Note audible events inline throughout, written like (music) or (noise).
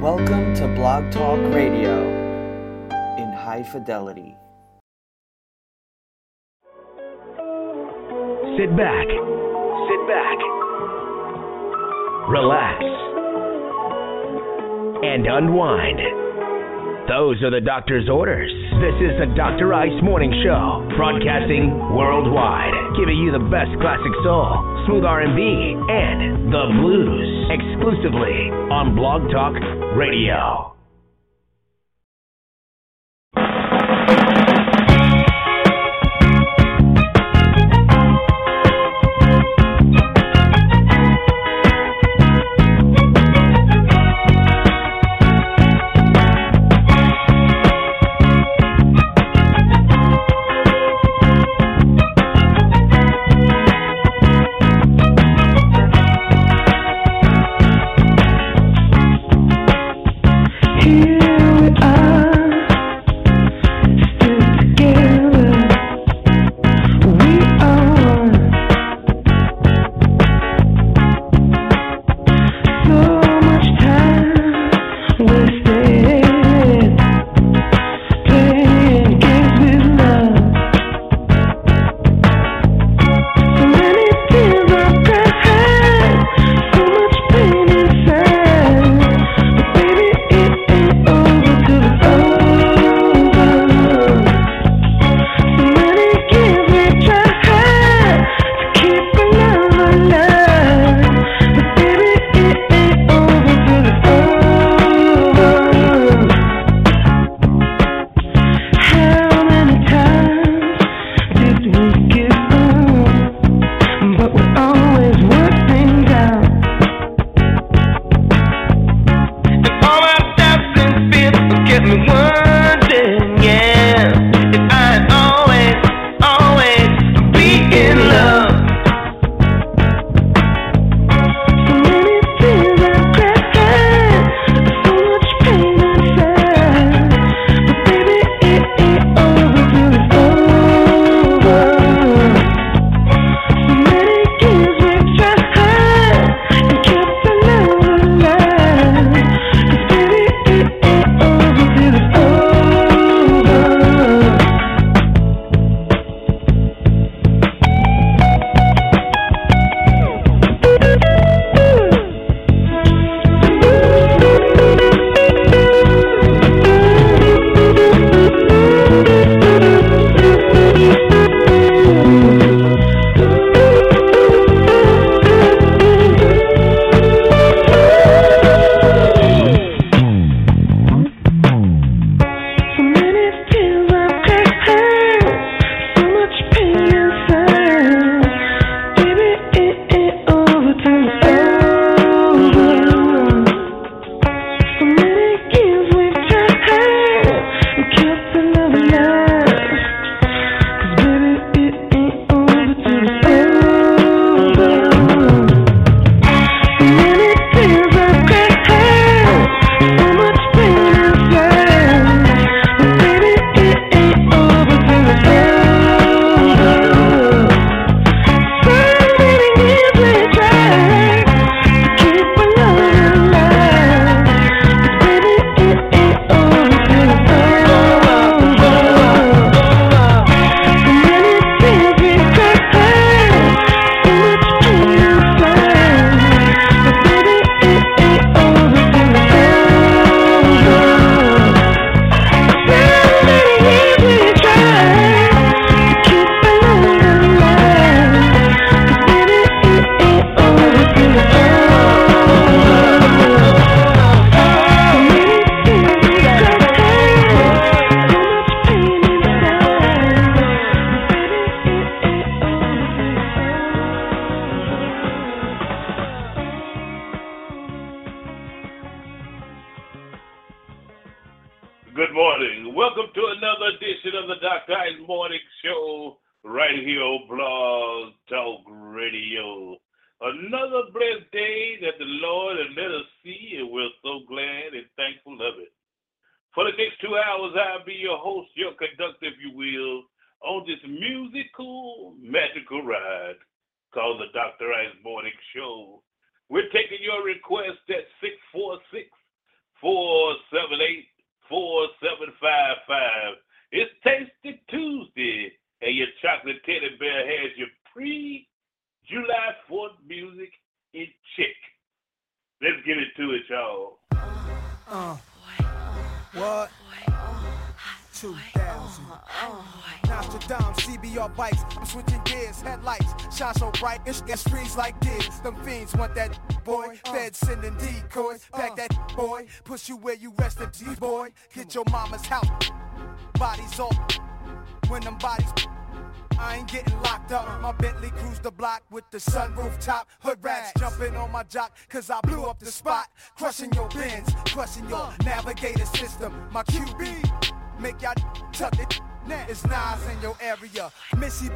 Welcome to Blog Talk Radio in high fidelity. Sit back. Sit back. Relax. And unwind. Those are the doctor's orders. This is the Dr. Ice Morning Show, broadcasting worldwide, giving you the best classic soul, smooth R&B, and the blues, exclusively on Blog Talk Radio.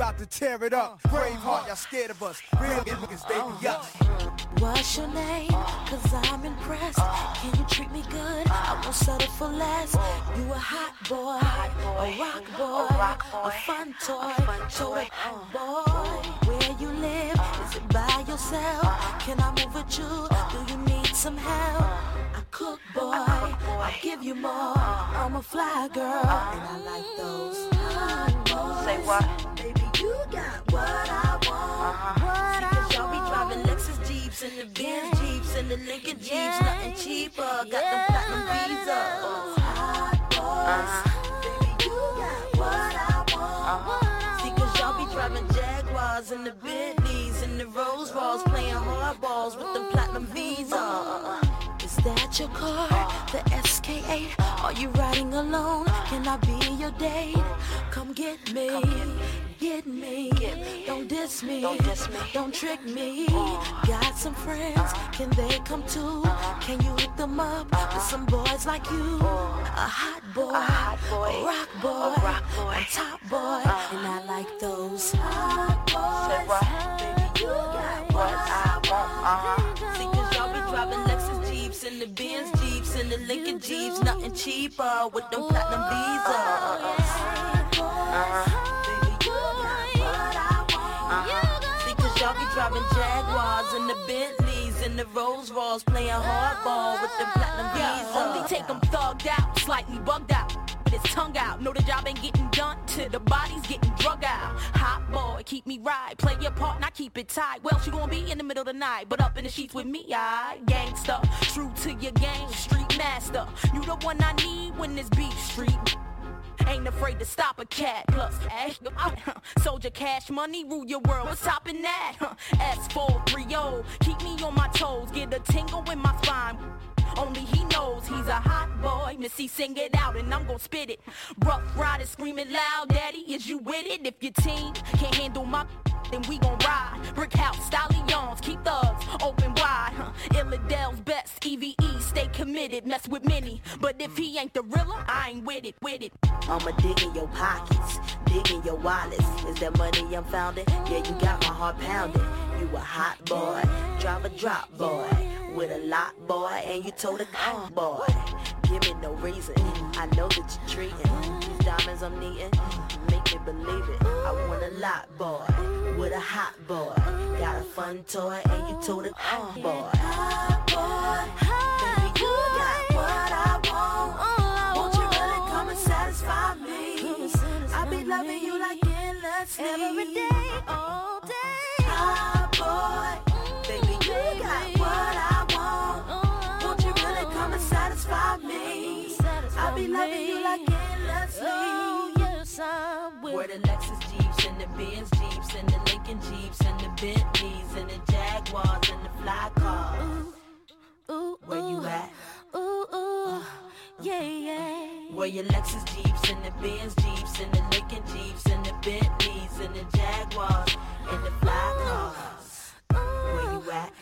About to tear it up. Uh, Braveheart, uh, y'all scared of us. Real uh, niggas, they be us. What's your name? Cause I'm impressed. Can you treat me good? I won't settle for less. You a hot boy, a rock boy, a fun toy. Show that boy where you live. Is it by yourself? Can I move with you? Do you need some help? I cook, boy. I give you more. I'm a fly girl, and I like those. Say what? Got what I want. Uh-huh. What I y'all be driving Lexus Jeeps and the Benz Jeeps and the Lincoln Jeeps, nothing cheaper. Got them platinum visas. Hot boys, uh-huh. baby, you got what I want. Uh-huh. See, cause y'all be driving Jaguars and the Bentleys and the Rolls Royce, playing hardballs with them platinum visas. Is that your car? The SK8? Are you riding alone? Can I be your date? Come get me. Get me. Don't diss me. Don't trick me. Uh-huh. Got some friends. Can they come too? Uh-huh. Can you hook them up with some boys like you? Uh-huh. A hot boy. A rock boy. A top boy. And I like those hot Say what? Baby, you got what I want. See, cause y'all be driving Lexus Jeeps and the Benz Jeeps and the Lincoln Jeeps, nothing cheaper with them platinum visas. Baby, driving Jaguars and the Bentleys and the Rolls Royce, playing hardball with them platinum visas. Only take them thugged out, slightly bugged out. With his tongue out, know the job ain't getting done till the body's getting drug out. Hot boy, keep me right, play your part, not keep it tight. Well, she gonna be in the middle of the night, but up in the sheets with me, I gangsta, true to your game, street master. You the one I need when this beef street. Ain't afraid to stop a cat. Plus, cash, (laughs) soldier cash money, rule your world. What's topping that? (laughs) S430, keep me on my toes, get a tingle in my spine. Only he knows he's a hot boy. Missy, sing it out and I'm gon' spit it. Ruff Ryders screaming loud, daddy, is you with it? If your team can't handle my then we gon' ride. Brick house, stallions, keep thugs open wide. Huh. Illadel's best, EVE, stay committed, mess with many. But if he ain't the realer, I ain't with it, with it. I'ma dig in your pockets, dig in your wallets. Is that money I'm founding? Yeah, you got my heart pounding. You a hot boy, drive a drop boy, with a lot boy, and you told a gun boy. Give me no reason, I know that you're treating these diamonds I'm needing. Make me believe it. I want a lot boy, with a hot boy. Got a fun toy, and you told a gun boy. Hot boy, baby, I loving you like endlessly. Every day, all day. Hot boy, baby, you got what I want. Won't you really come and satisfy me? I'll be loving you like endlessly. Oh, yes, I will. Where the Lexus Jeeps and the Benz Jeeps and the Lincoln Jeeps and the Bentleys and the Jaguars and the fly cars. Where you at? Ooh, ooh, yeah, yeah. Where your Lexus Jeeps and the Benz Jeeps and the Lincoln Jeeps and the Bentleys and the Jaguars and the fly cars. Where you at?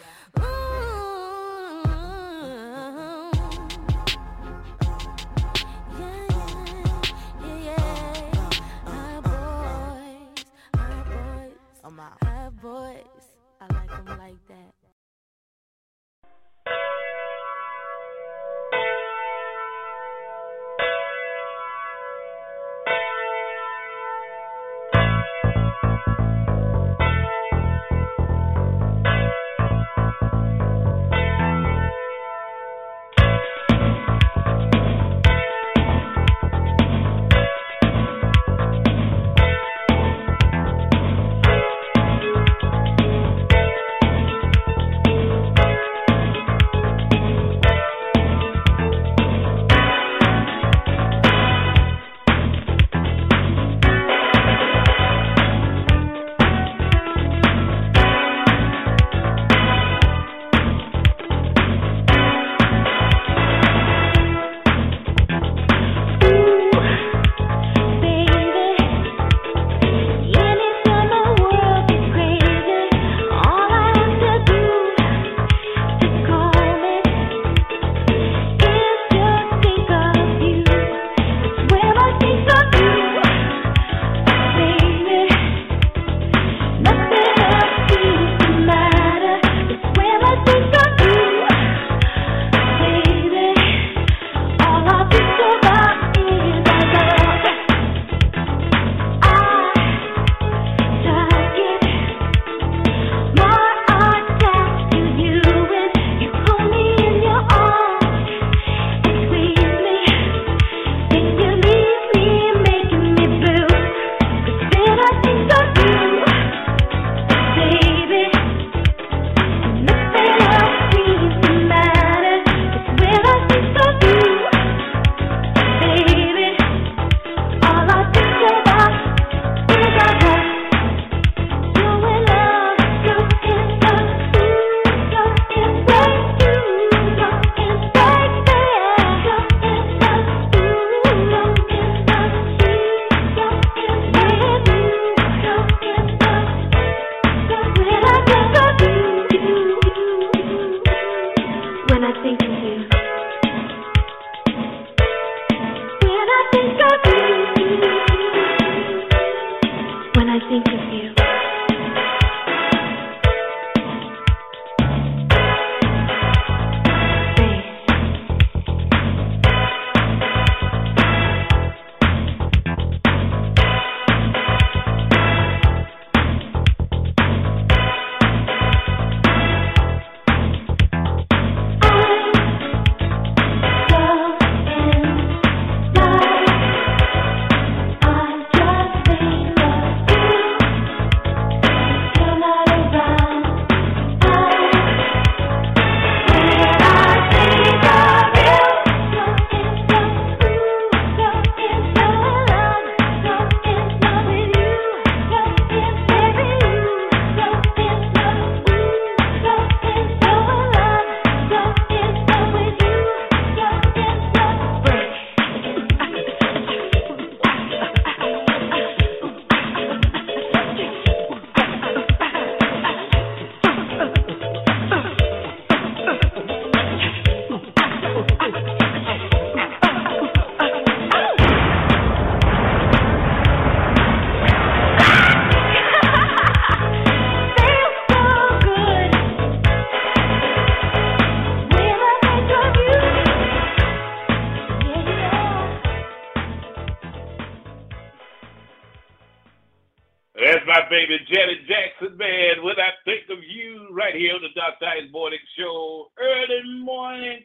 baby Janet Jackson, man. When I think of you, right here on the Dr. Ice Morning Show, early morning,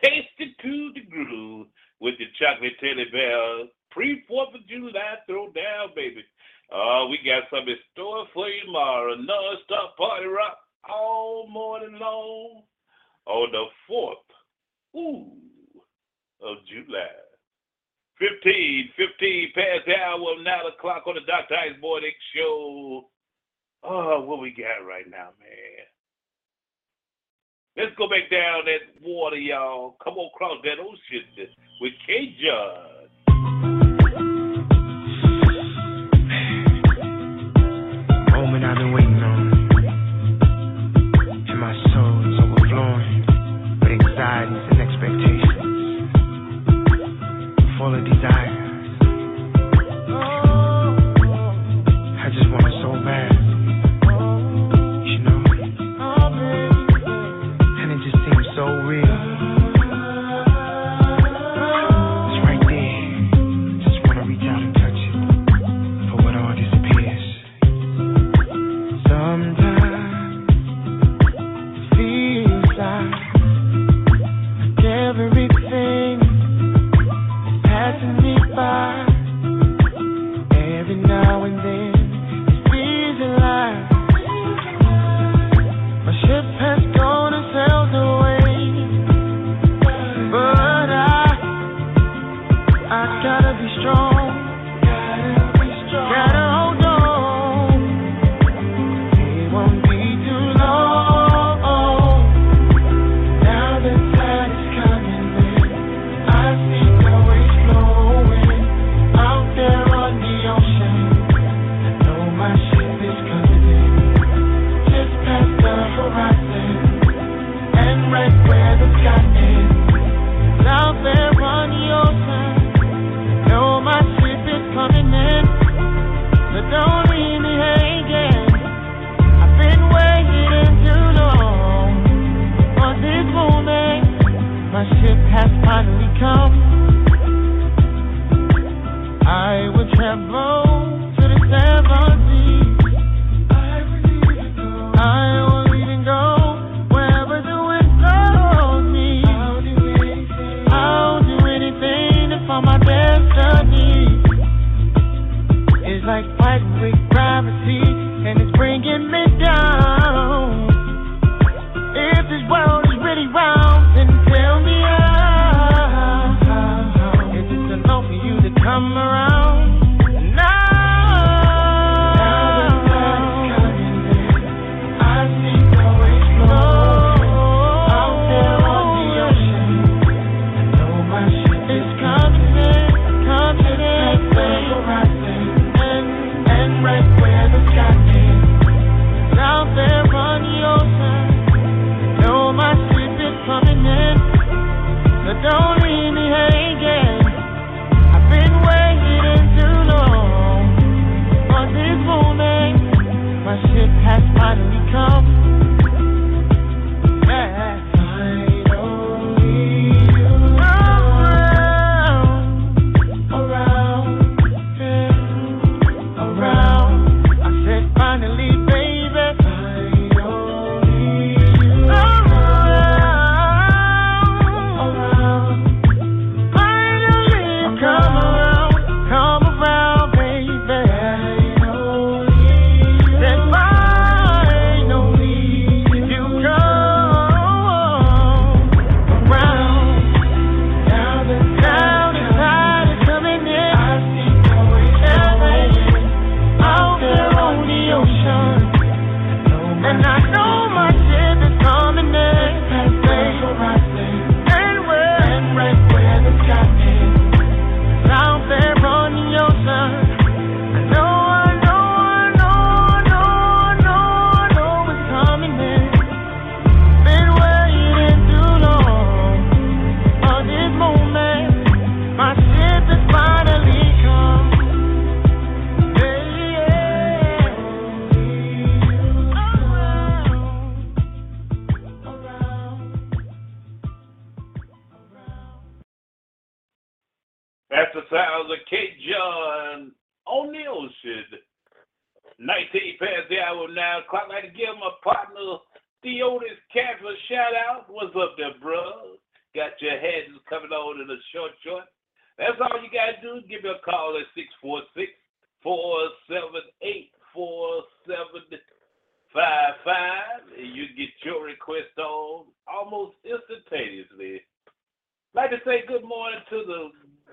tasted to the groove with the chocolate teddy bear. Pre 4th of July, throw down, baby. Oh, uh, we got something in store for you tomorrow. Non-stop party rock all morning long on the 4th ooh, of July. 15 15 past the hour of 9 o'clock on the Dr. Ice Morning Show. Oh, what we got right now, man? Let's go back down that water, y'all. Come on across that ocean with K. Judge. I've been waiting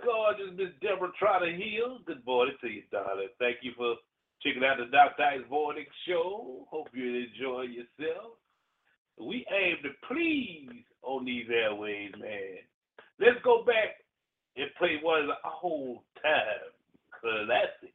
gorgeous Miss Deborah try to heal. Good morning to you, darling. Thank you for checking out the Dr. Ice Morning Show. Hope you enjoy yourself. We aim to please on these airways, man. Let's go back and play one of the old time classics.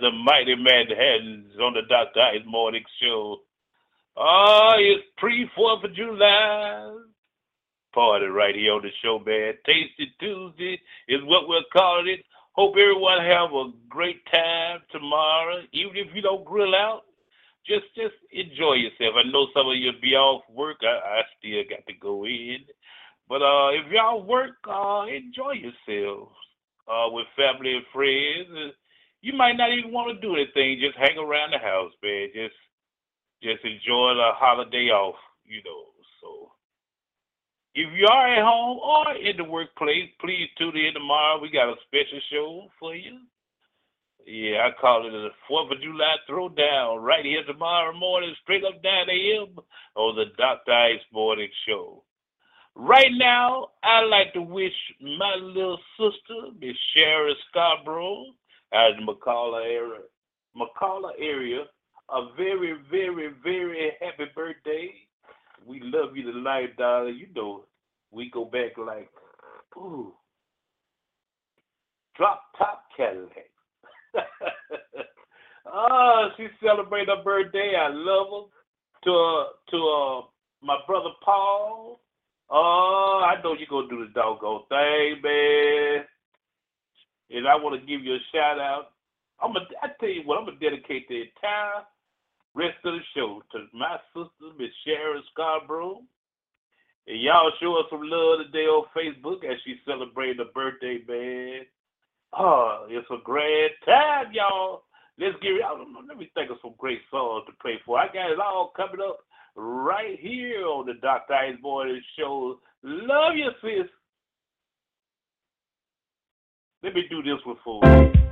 The mighty Manhattans on the Dr. Ice Morning Show. Oh, it's pre Fourth of July party right here on the show, man. Tasty Tuesday is what we're calling it. Hope everyone have a great time tomorrow. Even if you don't grill out, just just enjoy yourself. I know some of you'll be off work. I, I still got to go in. But uh, if y'all work, uh, enjoy yourselves uh, with family and friends. You might not even want to do anything. Just hang around the house, man. Just just enjoy the holiday off, you know. So if you are at home or in the workplace, please tune in tomorrow. We got a special show for you. Yeah, I call it the Fourth of July Throwdown right here tomorrow morning, straight up 9 a.m. on the Dr. Ice Morning Show. Right now, I'd like to wish my little sister, Miss Sharon Scarborough, in the McCalla area, McCalla area, a very, very, very happy birthday. We love you to life, darling. You know, we go back like, ooh, drop top Cadillac. oh, (laughs) she celebrated her birthday. I love her. To uh, to uh, my brother Paul. Oh, I know you're gonna do the doggone thing, man. And I want to give you a shout out. I'm gonna tell you what, I'm gonna dedicate the entire rest of the show to my sister, Miss Sharon Scarborough. And y'all show us some love today on Facebook as she celebrating a birthday, man. Oh, it's a grand time, y'all. Let's get it. Let me think of some great songs to play for. I got it all coming up right here on the Dr. Ice Morning Show. Love you, sis. Let me do this one for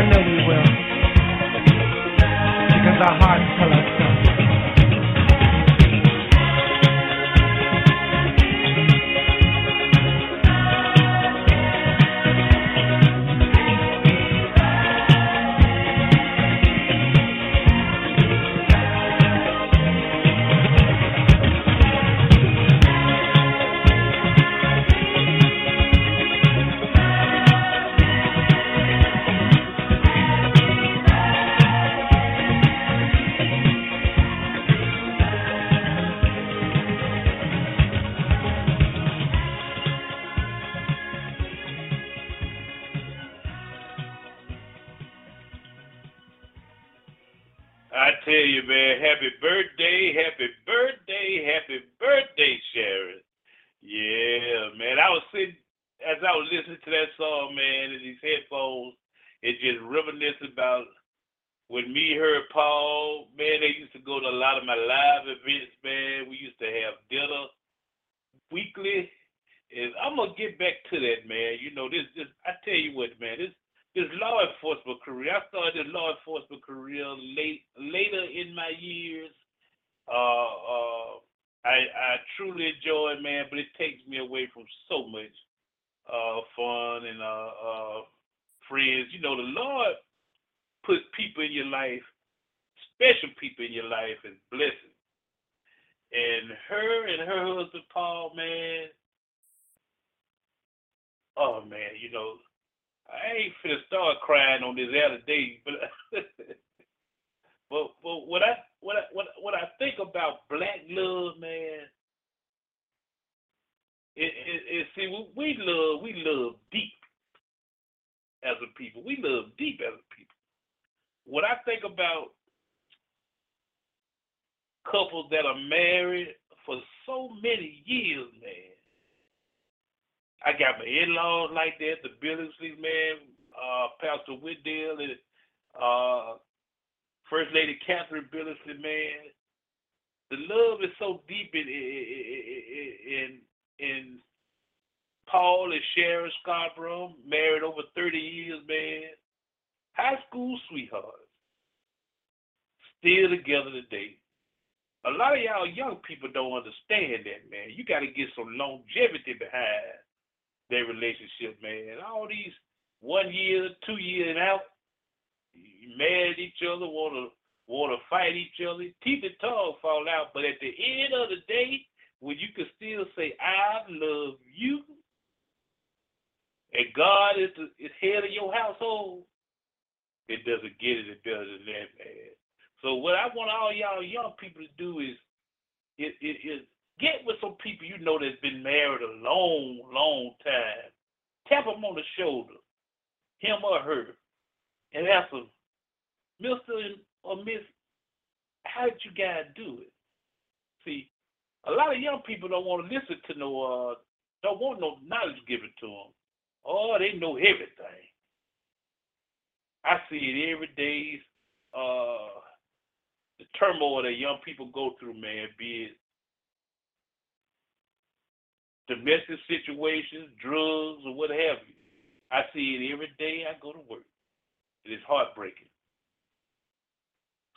I know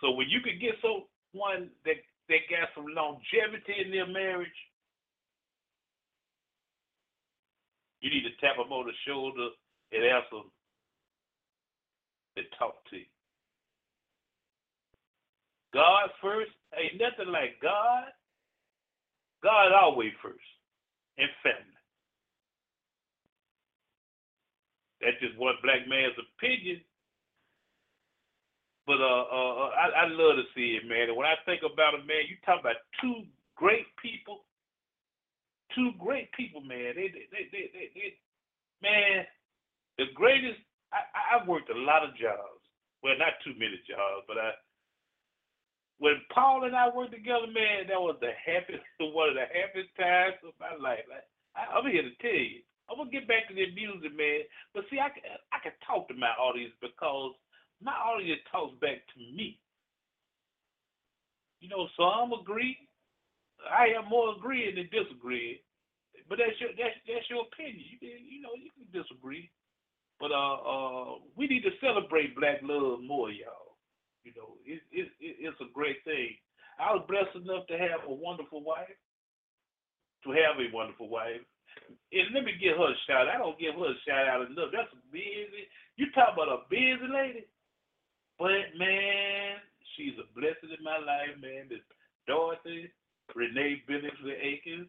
So when you can get someone that that got some longevity in their marriage, you need to tap them on the shoulder and ask them to talk to you. God first, ain't nothing like God. God always first, and family. That's just one black man's opinion. But uh, uh, uh, I, I love to see it, man. And when I think about it, man, you talk about two great people, two great people, man. They, they, they, they, they, they man, the greatest. I, I've worked a lot of jobs. Well, not too many jobs, but I when Paul and I worked together, man, that was the happiest, (laughs) one of the happiest times of my life. I, I, I'm here to tell you. I'm gonna get back to the music, man. But see, I can I can talk to my audience because my audience talks back to me. You know, some agree. I am more agreeing than disagreeing. But that's your that's that's your opinion. You can you know you can disagree. But uh uh we need to celebrate black love more, y'all. You know, it, it, it, it's a great thing. I was blessed enough to have a wonderful wife, to have a wonderful wife. And let me give her a shout. I don't give her a shout out enough. That's busy. You talk about a busy lady, but man, she's a blessing in my life, man. This Dorothy Renee Billingsley Akins.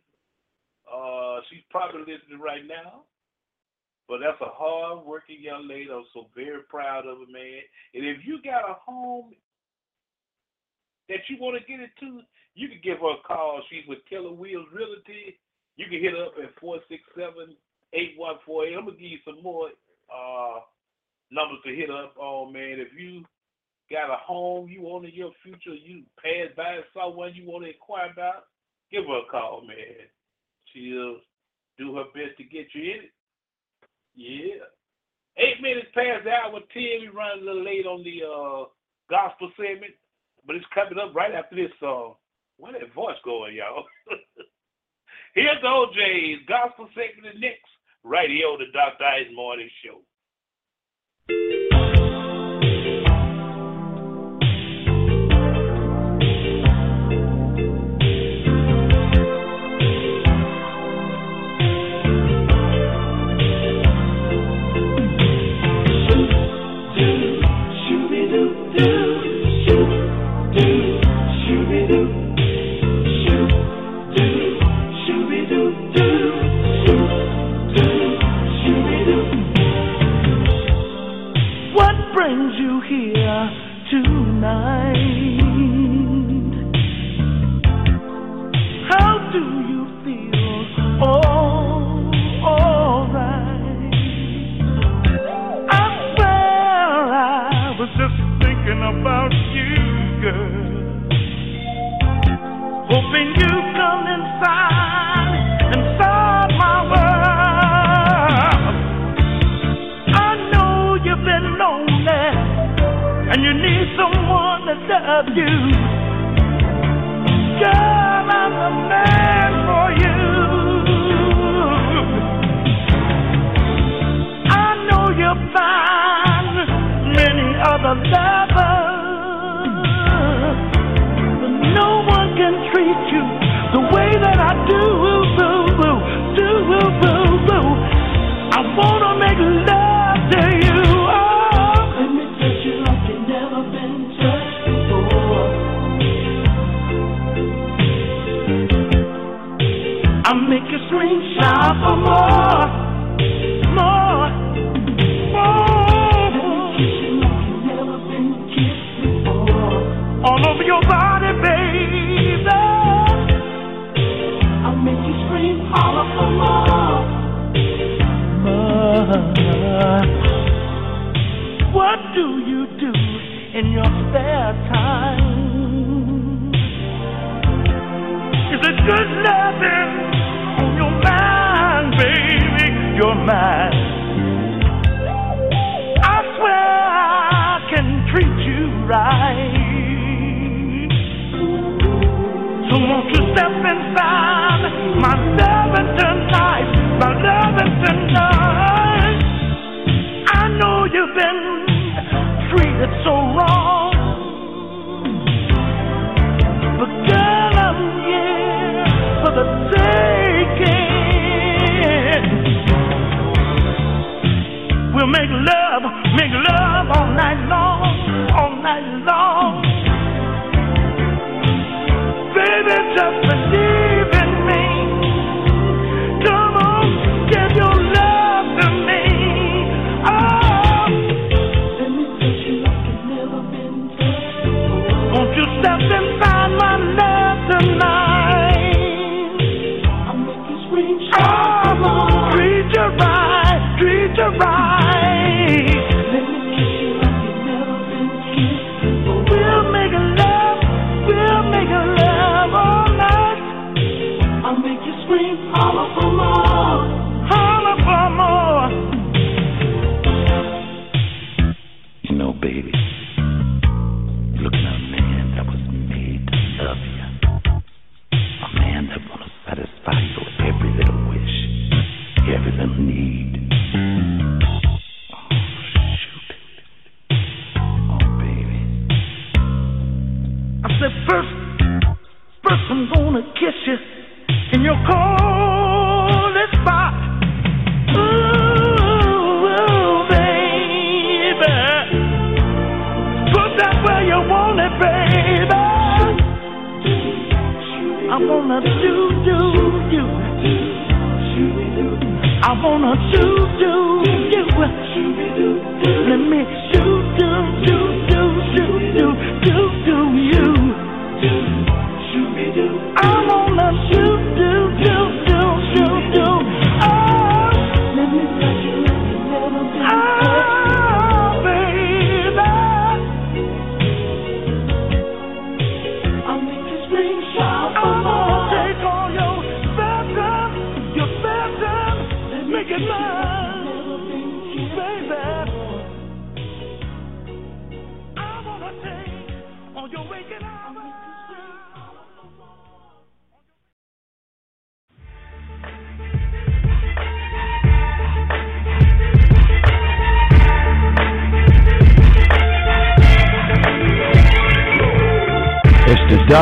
Uh, she's probably listening right now. But that's a hard working young lady. I'm so very proud of her, man. And if you got a home that you want to get into, you can give her a call. She's with Keller Williams Realty. You can hit her up at 467 8148. I'm going to give you some more uh, numbers to hit up on, man. If you got a home you want in your future, you pass by someone you want to inquire about, give her a call, man. She'll do her best to get you in it. Yeah. Eight minutes past the hour ten. We run a little late on the uh gospel segment, but it's coming up right after this song. Where that voice going, y'all? (laughs) Here's the OJ's gospel segment next, right here on the Dr. Ice Morning Show. Love you. Girl, I'm the man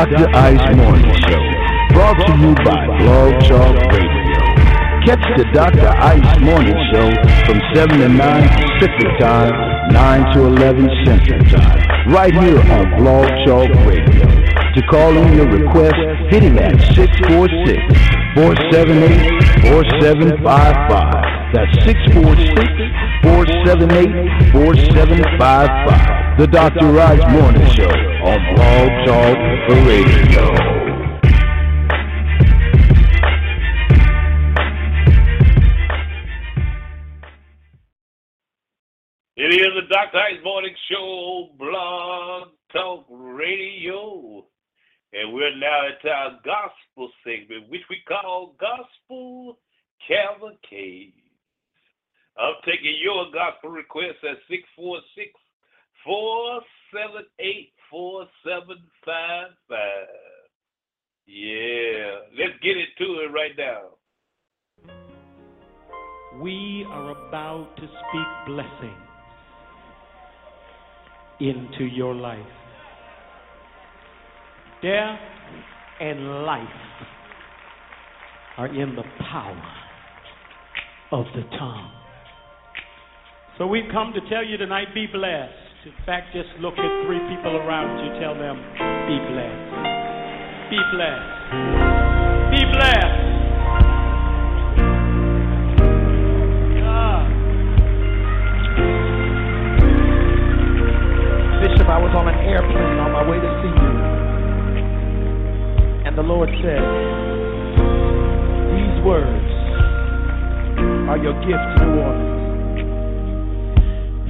Dr. Ice Morning Show, brought to you by Blog Talk Radio. Catch the Dr. Ice Morning Show from 7 to 9 Pacific Time, 9 to 11 Central Time, right here on Blog Talk Radio. To call in your request, hit him at 646-478-4755. That's 646-478-4755. The Dr. Ice Morning Show on Blog Talk Radio. It is the Dr. Ice Morning Show, Blog Talk Radio. And we're now at our gospel segment, which we call Gospel Cavalcade. I'm taking your gospel request at 646 478 4755. Yeah, let's get it to it right now. We are about to speak blessings into your life. Death and life are in the power of the tongue. So we've come to tell you tonight be blessed. In fact, just look at three people around you, tell them be blessed. Be blessed. Be blessed. Bishop, I was on an airplane on my way to see you. And the Lord said, These words are your gift to New Orleans.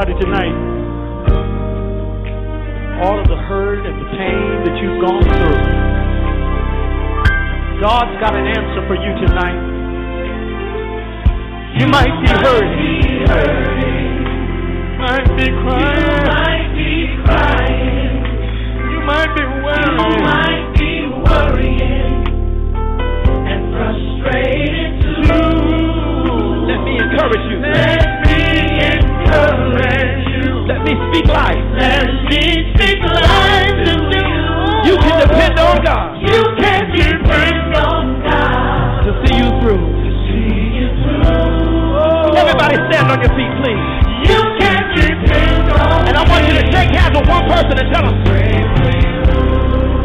somebody tonight, all of the hurt and the pain that you've gone through, God's got an answer for you tonight. You might be hurting, might be crying, might be crying. you might be worrying. You might be worrying and frustrated too. Let me encourage you. Let speak life. Let me speak life to you. You can depend on God You can depend on God to see you through. to see you through. Everybody stand on your feet, please. You can depend on And I want you to shake hands with one person and tell them, Pray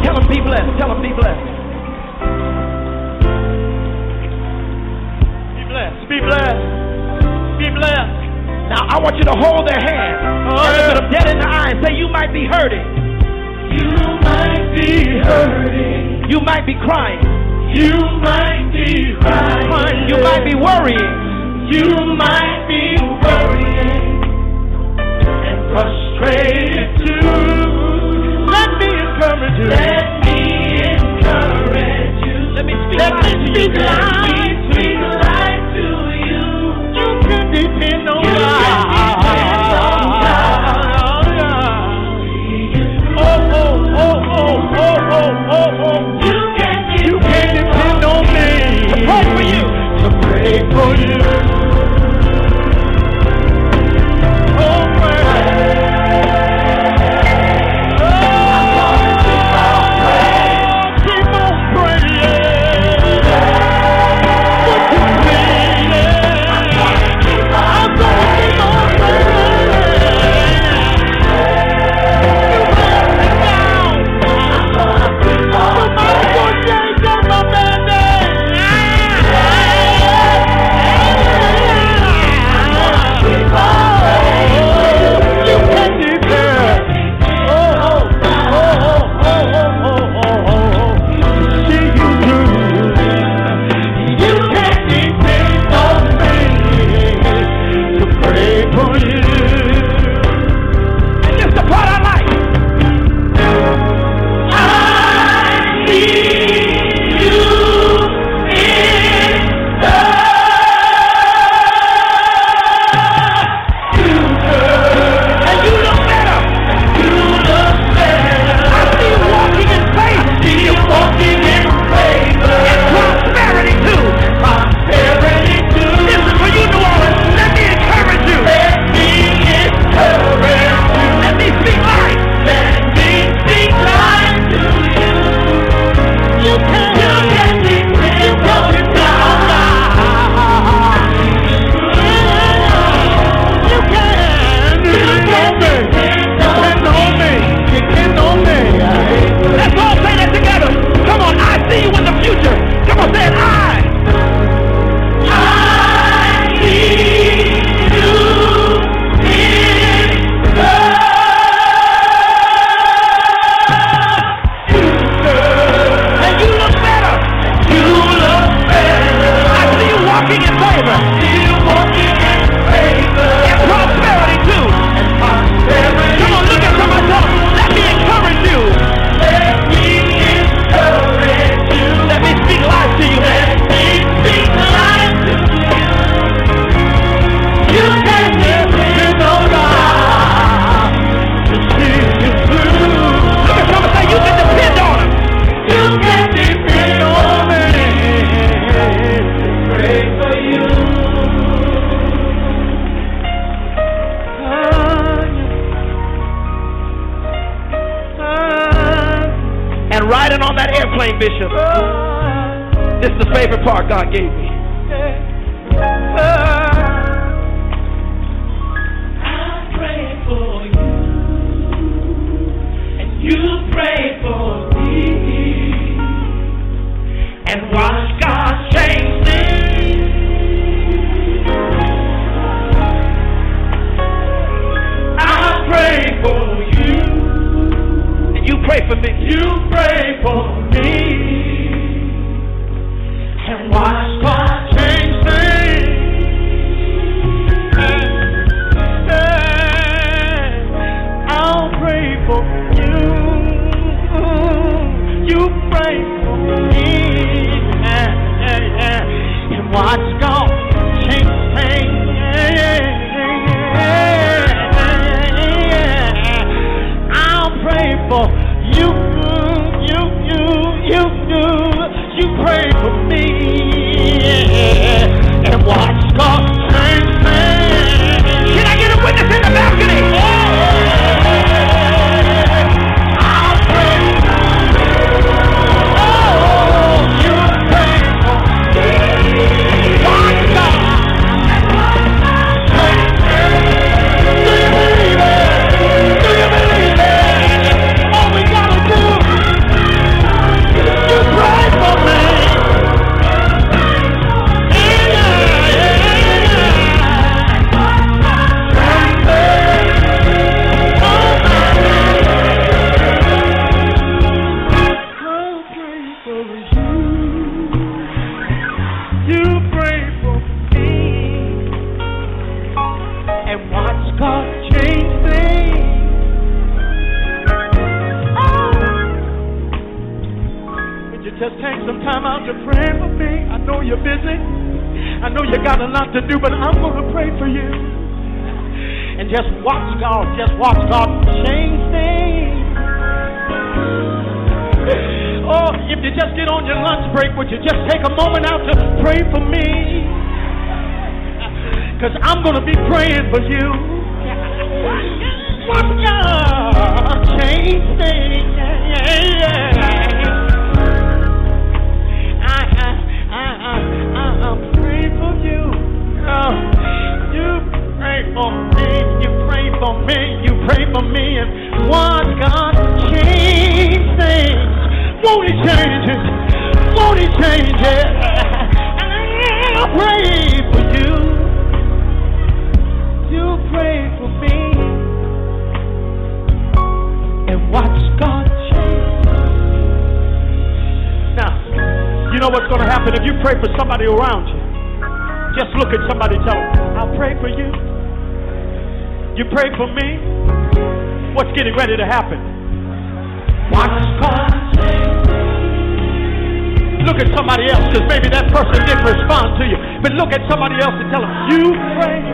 tell them be blessed. Tell them be blessed. Be blessed, be blessed, be blessed. Now I want you to hold their hand and look at them dead in the eye and say, you might be hurting. You might be hurting. You might be crying. You might be crying. You might be worrying. You might be worrying and frustrated too. Let me encourage you. Let me encourage you. Let me speak Let me speak Let This is the favorite part God gave me. I pray for you, and you pray for me, and watch God change me. I pray for you, and you pray for me. You pray for me. what's going just watch God change things. Oh, if you just get on your lunch break, would you just take a moment out to pray for me? Because I'm going to be praying for you. pray for me, what's getting ready to happen? What's Look at somebody else, because maybe that person didn't respond to you. But look at somebody else and tell them, you pray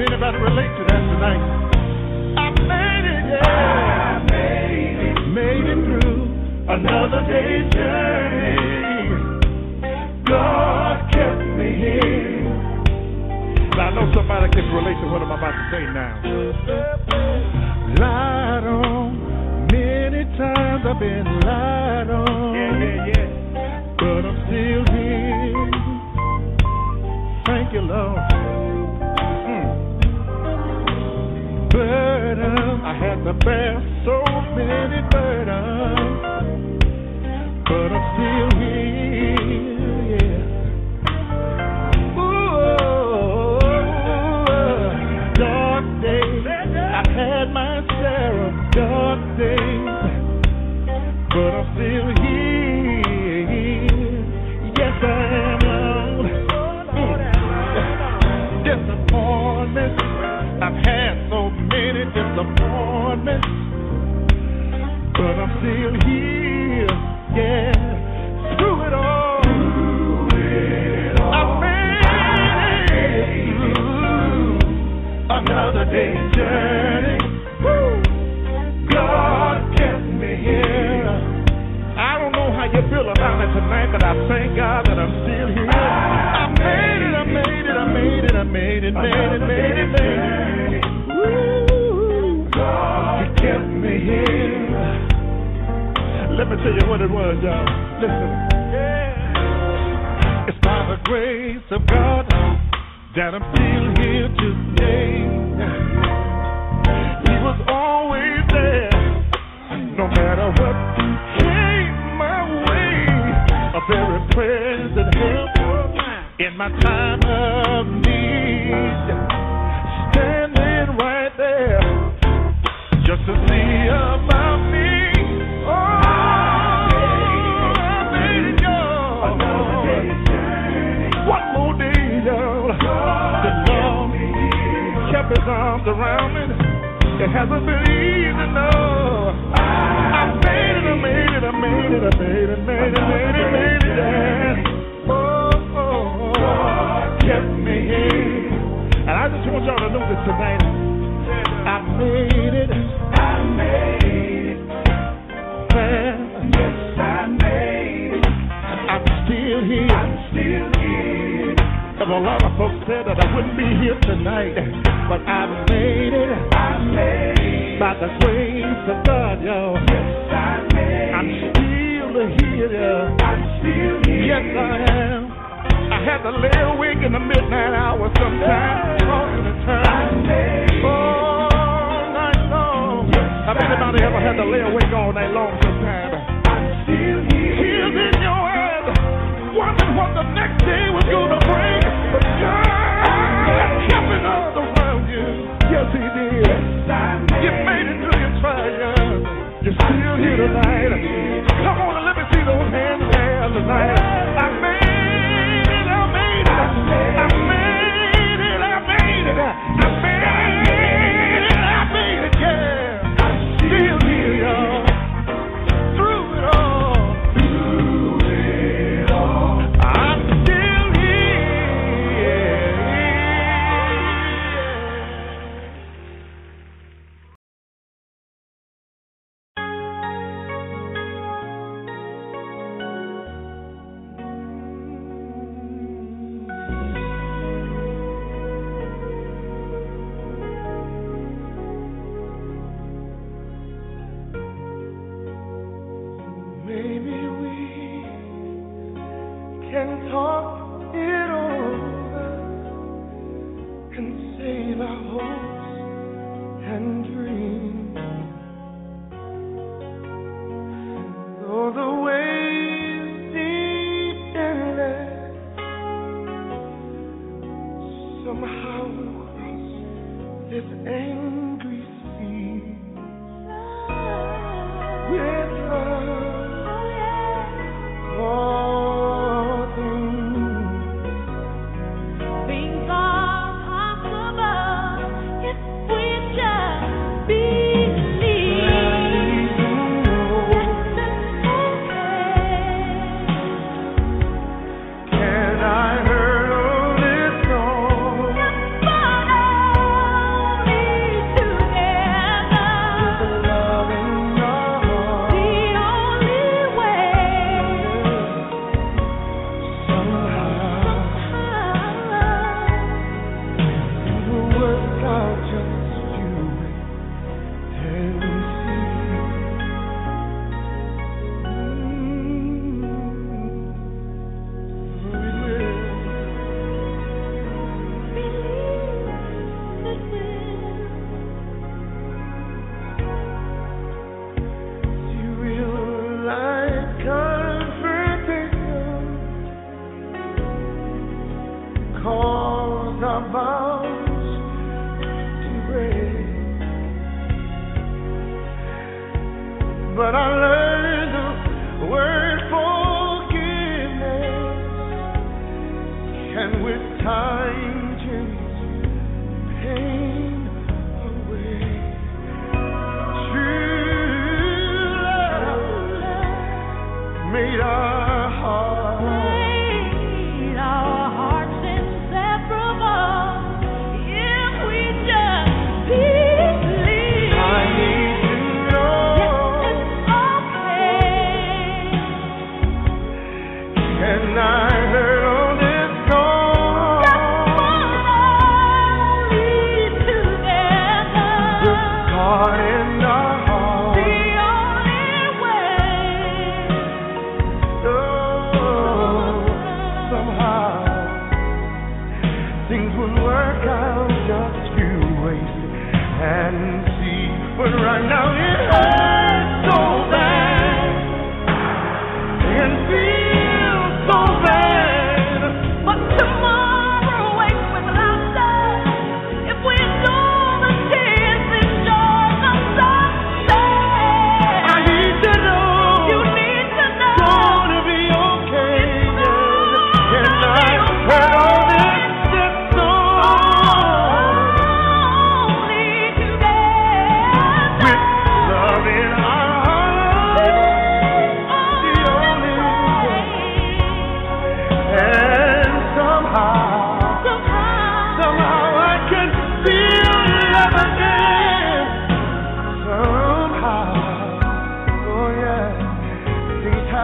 Can anybody relate to that tonight? I made it, yeah. I made it, made it through another day's journey. God kept me here. Now, I know somebody can relate to what I'm about to say now. Lied on, many times I've been lied on. Yeah, yeah, yeah. But I'm still here. Thank you, Lord. Mm. Burden, I had to bear so many burdens, but I'm still here. Ooh, dark days. I've had my share of dark days, disappointments, but I'm still here. Let me tell you what it was, y'all. Listen. It's by the grace of God that I'm still here today. He was always there, no matter what came my way. A very present help in my time of need. Kept his arms around me. It hasn't been easy, no. I made it, I made it, I made it, I made it, made it, made it, made it. Oh, oh, oh. kept me here. And I just want y'all to know this tonight. I made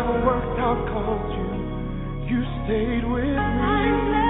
haven't worked out 'cause you, you stayed with me.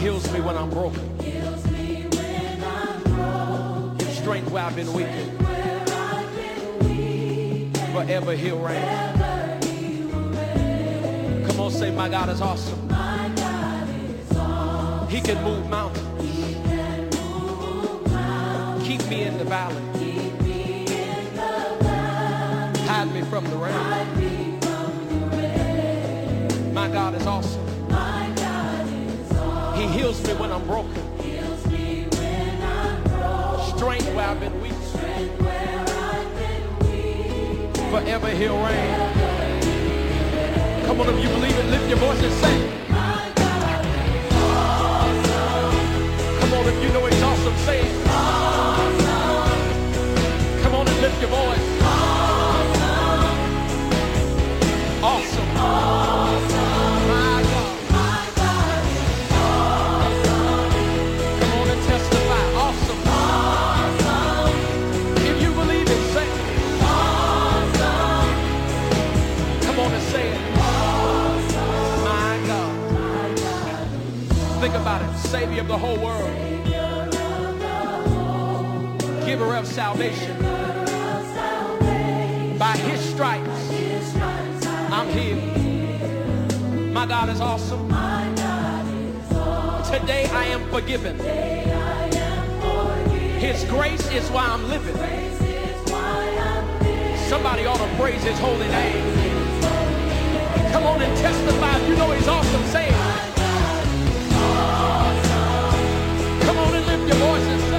heals me when I'm broken. Gives strength where I've been weak. Forever he'll reign. Come on, say, my God is awesome. He can move mountains. Keep me in the valley. Hide me from the rain. My God is awesome. He heals me when I'm broken. Strength where I've been weak. Forever he'll reign. Come on, if you believe it, lift your voice and say. Come on, if you know he's awesome, say it. Come on and lift your voice. Savior of the whole world, giver of salvation. By his stripes, I'm healed. My God is awesome. Today I am forgiven. His grace is why I'm living. Somebody ought to praise his holy name. Come on and testify if you know he's awesome. Say it. your voices.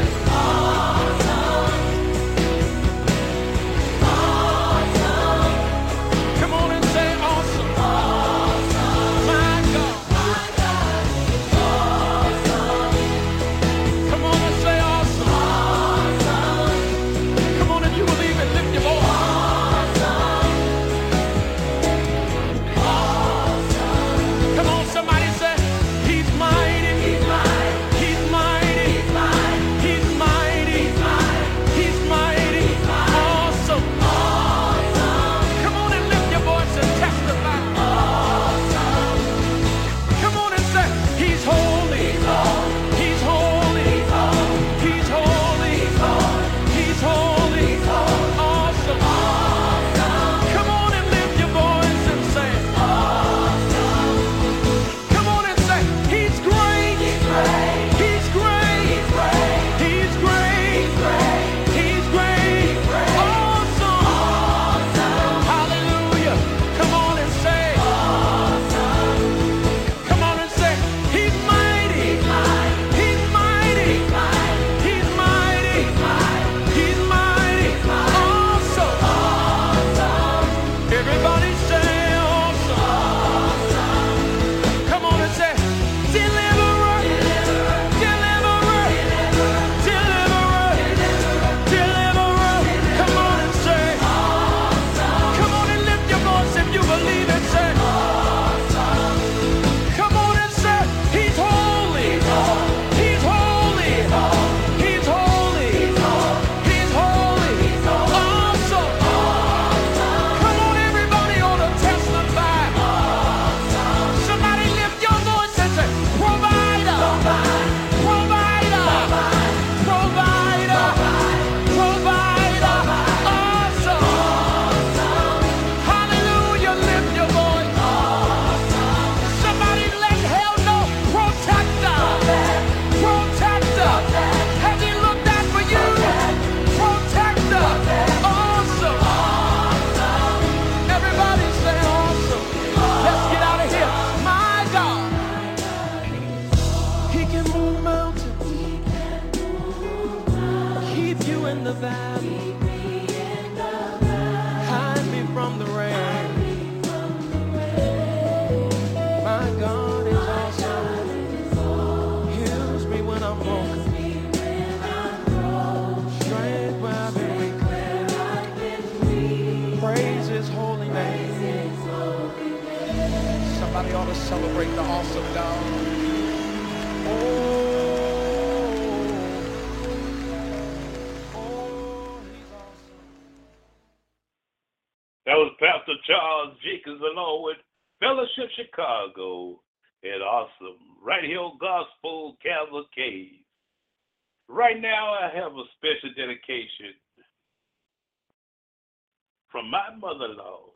law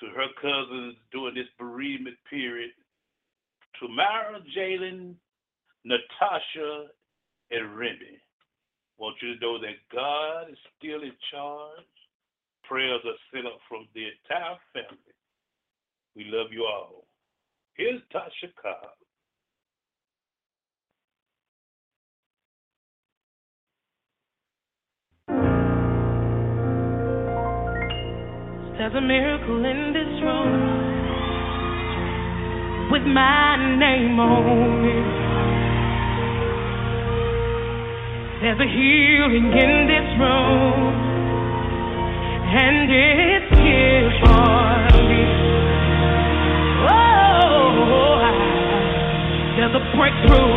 to her cousins during this bereavement period, to Mara, Jalen, Natasha, and Remy. Want you to know that God is still in charge. Prayers are sent up from the entire family. We love you all. Here's Tasha Cobbs. There's a miracle in this room with my name on it. There's a healing in this room, and it's here for me. Oh, there's a breakthrough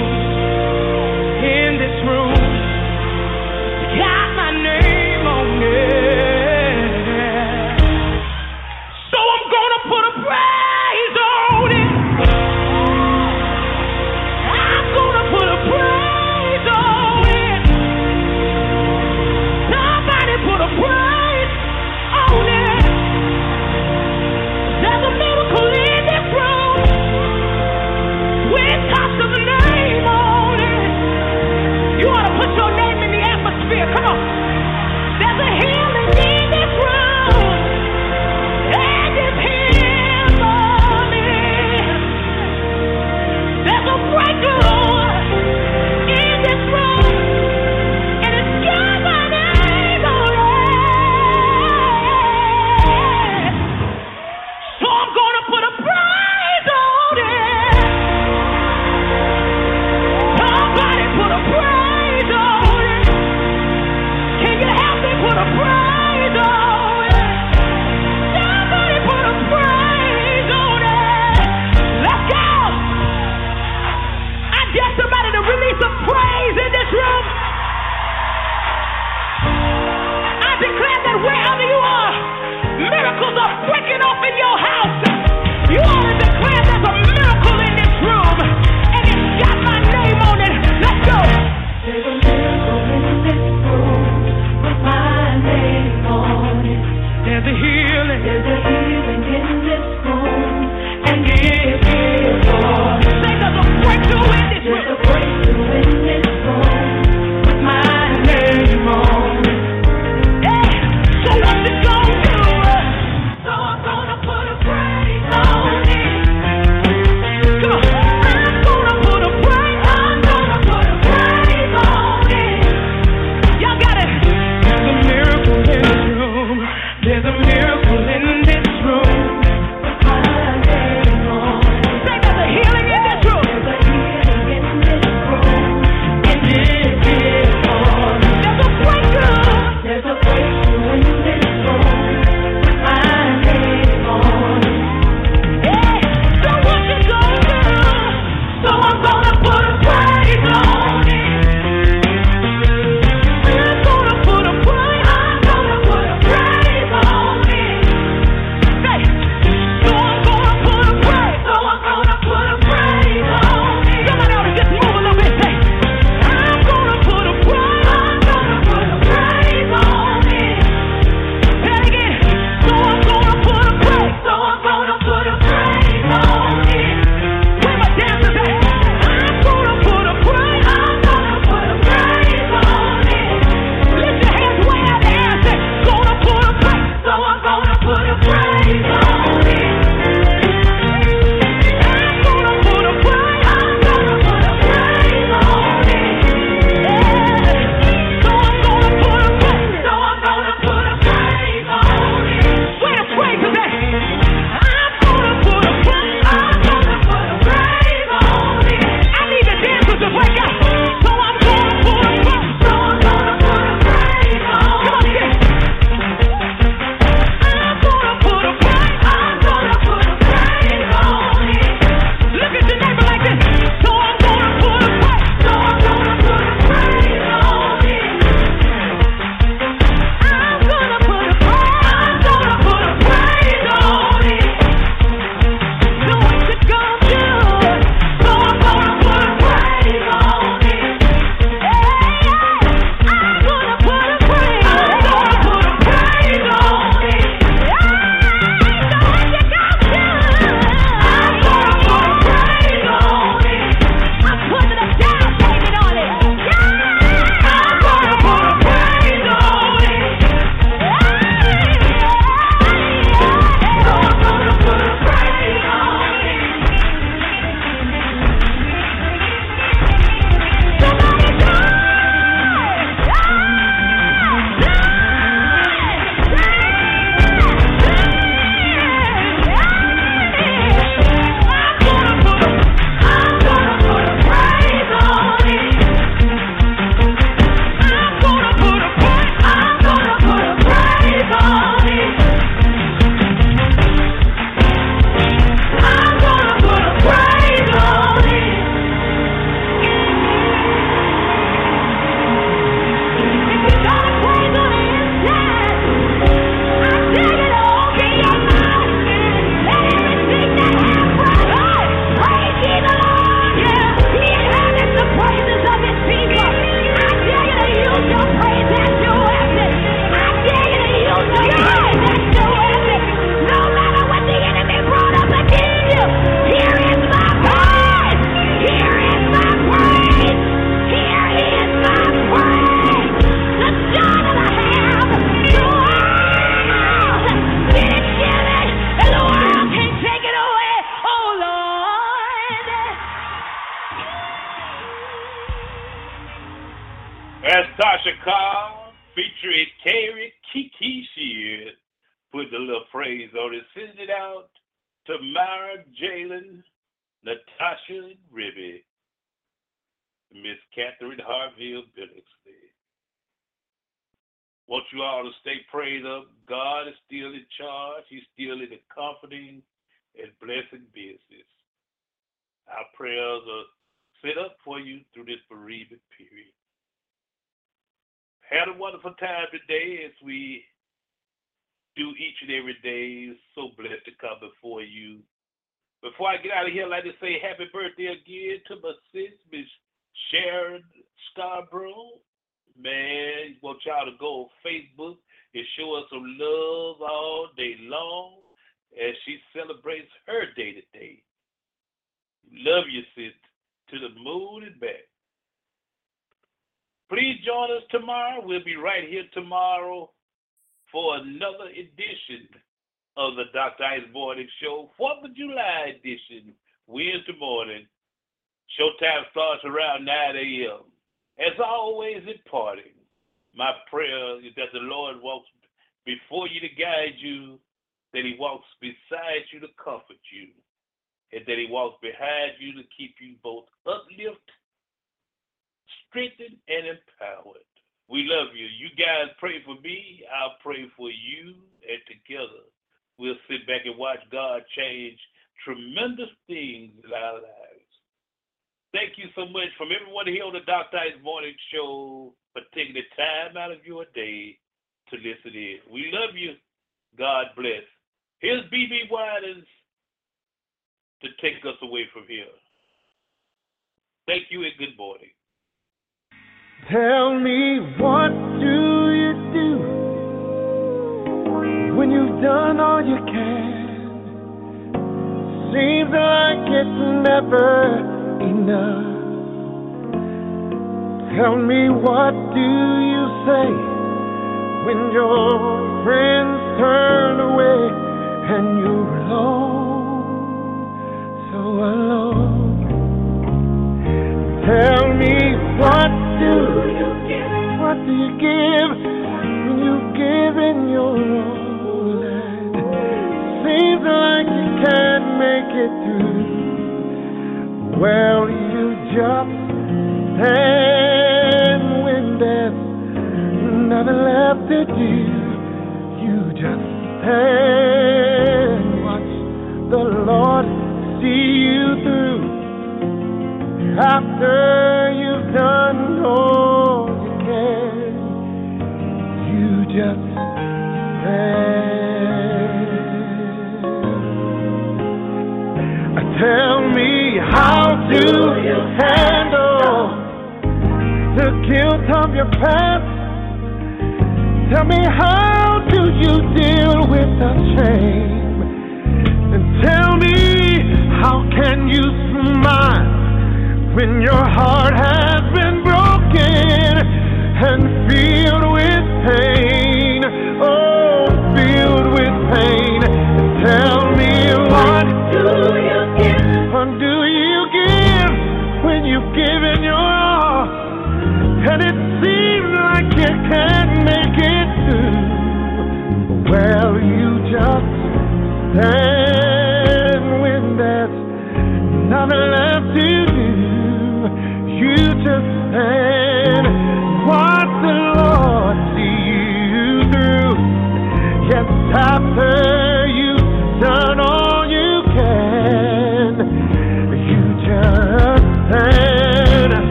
open your house. Comforting and blessing business. Our prayers are set up for you through this bereavement period. Had a wonderful time today as we do each and every day. So blessed to come before you. Before I get out of here, I'd like to say happy birthday again to my sis, Miss Sharon Scarborough. Man, want y'all to go on Facebook and show us some love all day long as she celebrates her day today. Love you, sis, to the moon and back. Please join us tomorrow. We'll be right here tomorrow for another edition of the Dr. Ice Morning Show, 4th of July edition, Wednesday morning. Showtime starts around 9 a.m. As always, in parting, my prayer is that the Lord walks before you to guide you, that He walks beside you to comfort you, and that He walks behind you to keep you both uplifted, strengthened, and empowered. We love you. You guys pray for me. I'll pray for you. And together, we'll sit back and watch God change tremendous things in our lives. Thank you so much from everyone here on the Dr. Ice Morning Show for taking the time out of your day to listen in. We love you. God bless. Here's BeBe Winans to take us away from here. Thank you and good morning. Tell me what do you do when you've done all you can? Seems like it's never enough. Tell me what do you say when your friends turn away and you're alone, so alone? Tell me what do you give? What do you give when you've given your all? Seems like you can't make it through. Well, you just stand when there's nothing left to do. Stand, watch the Lord see you through. After you've done all you can, you just stand. Uh, tell me, how do you handle the guilt of your past? Tell me, how you deal with the shame? And tell me, how can you smile? when your heart has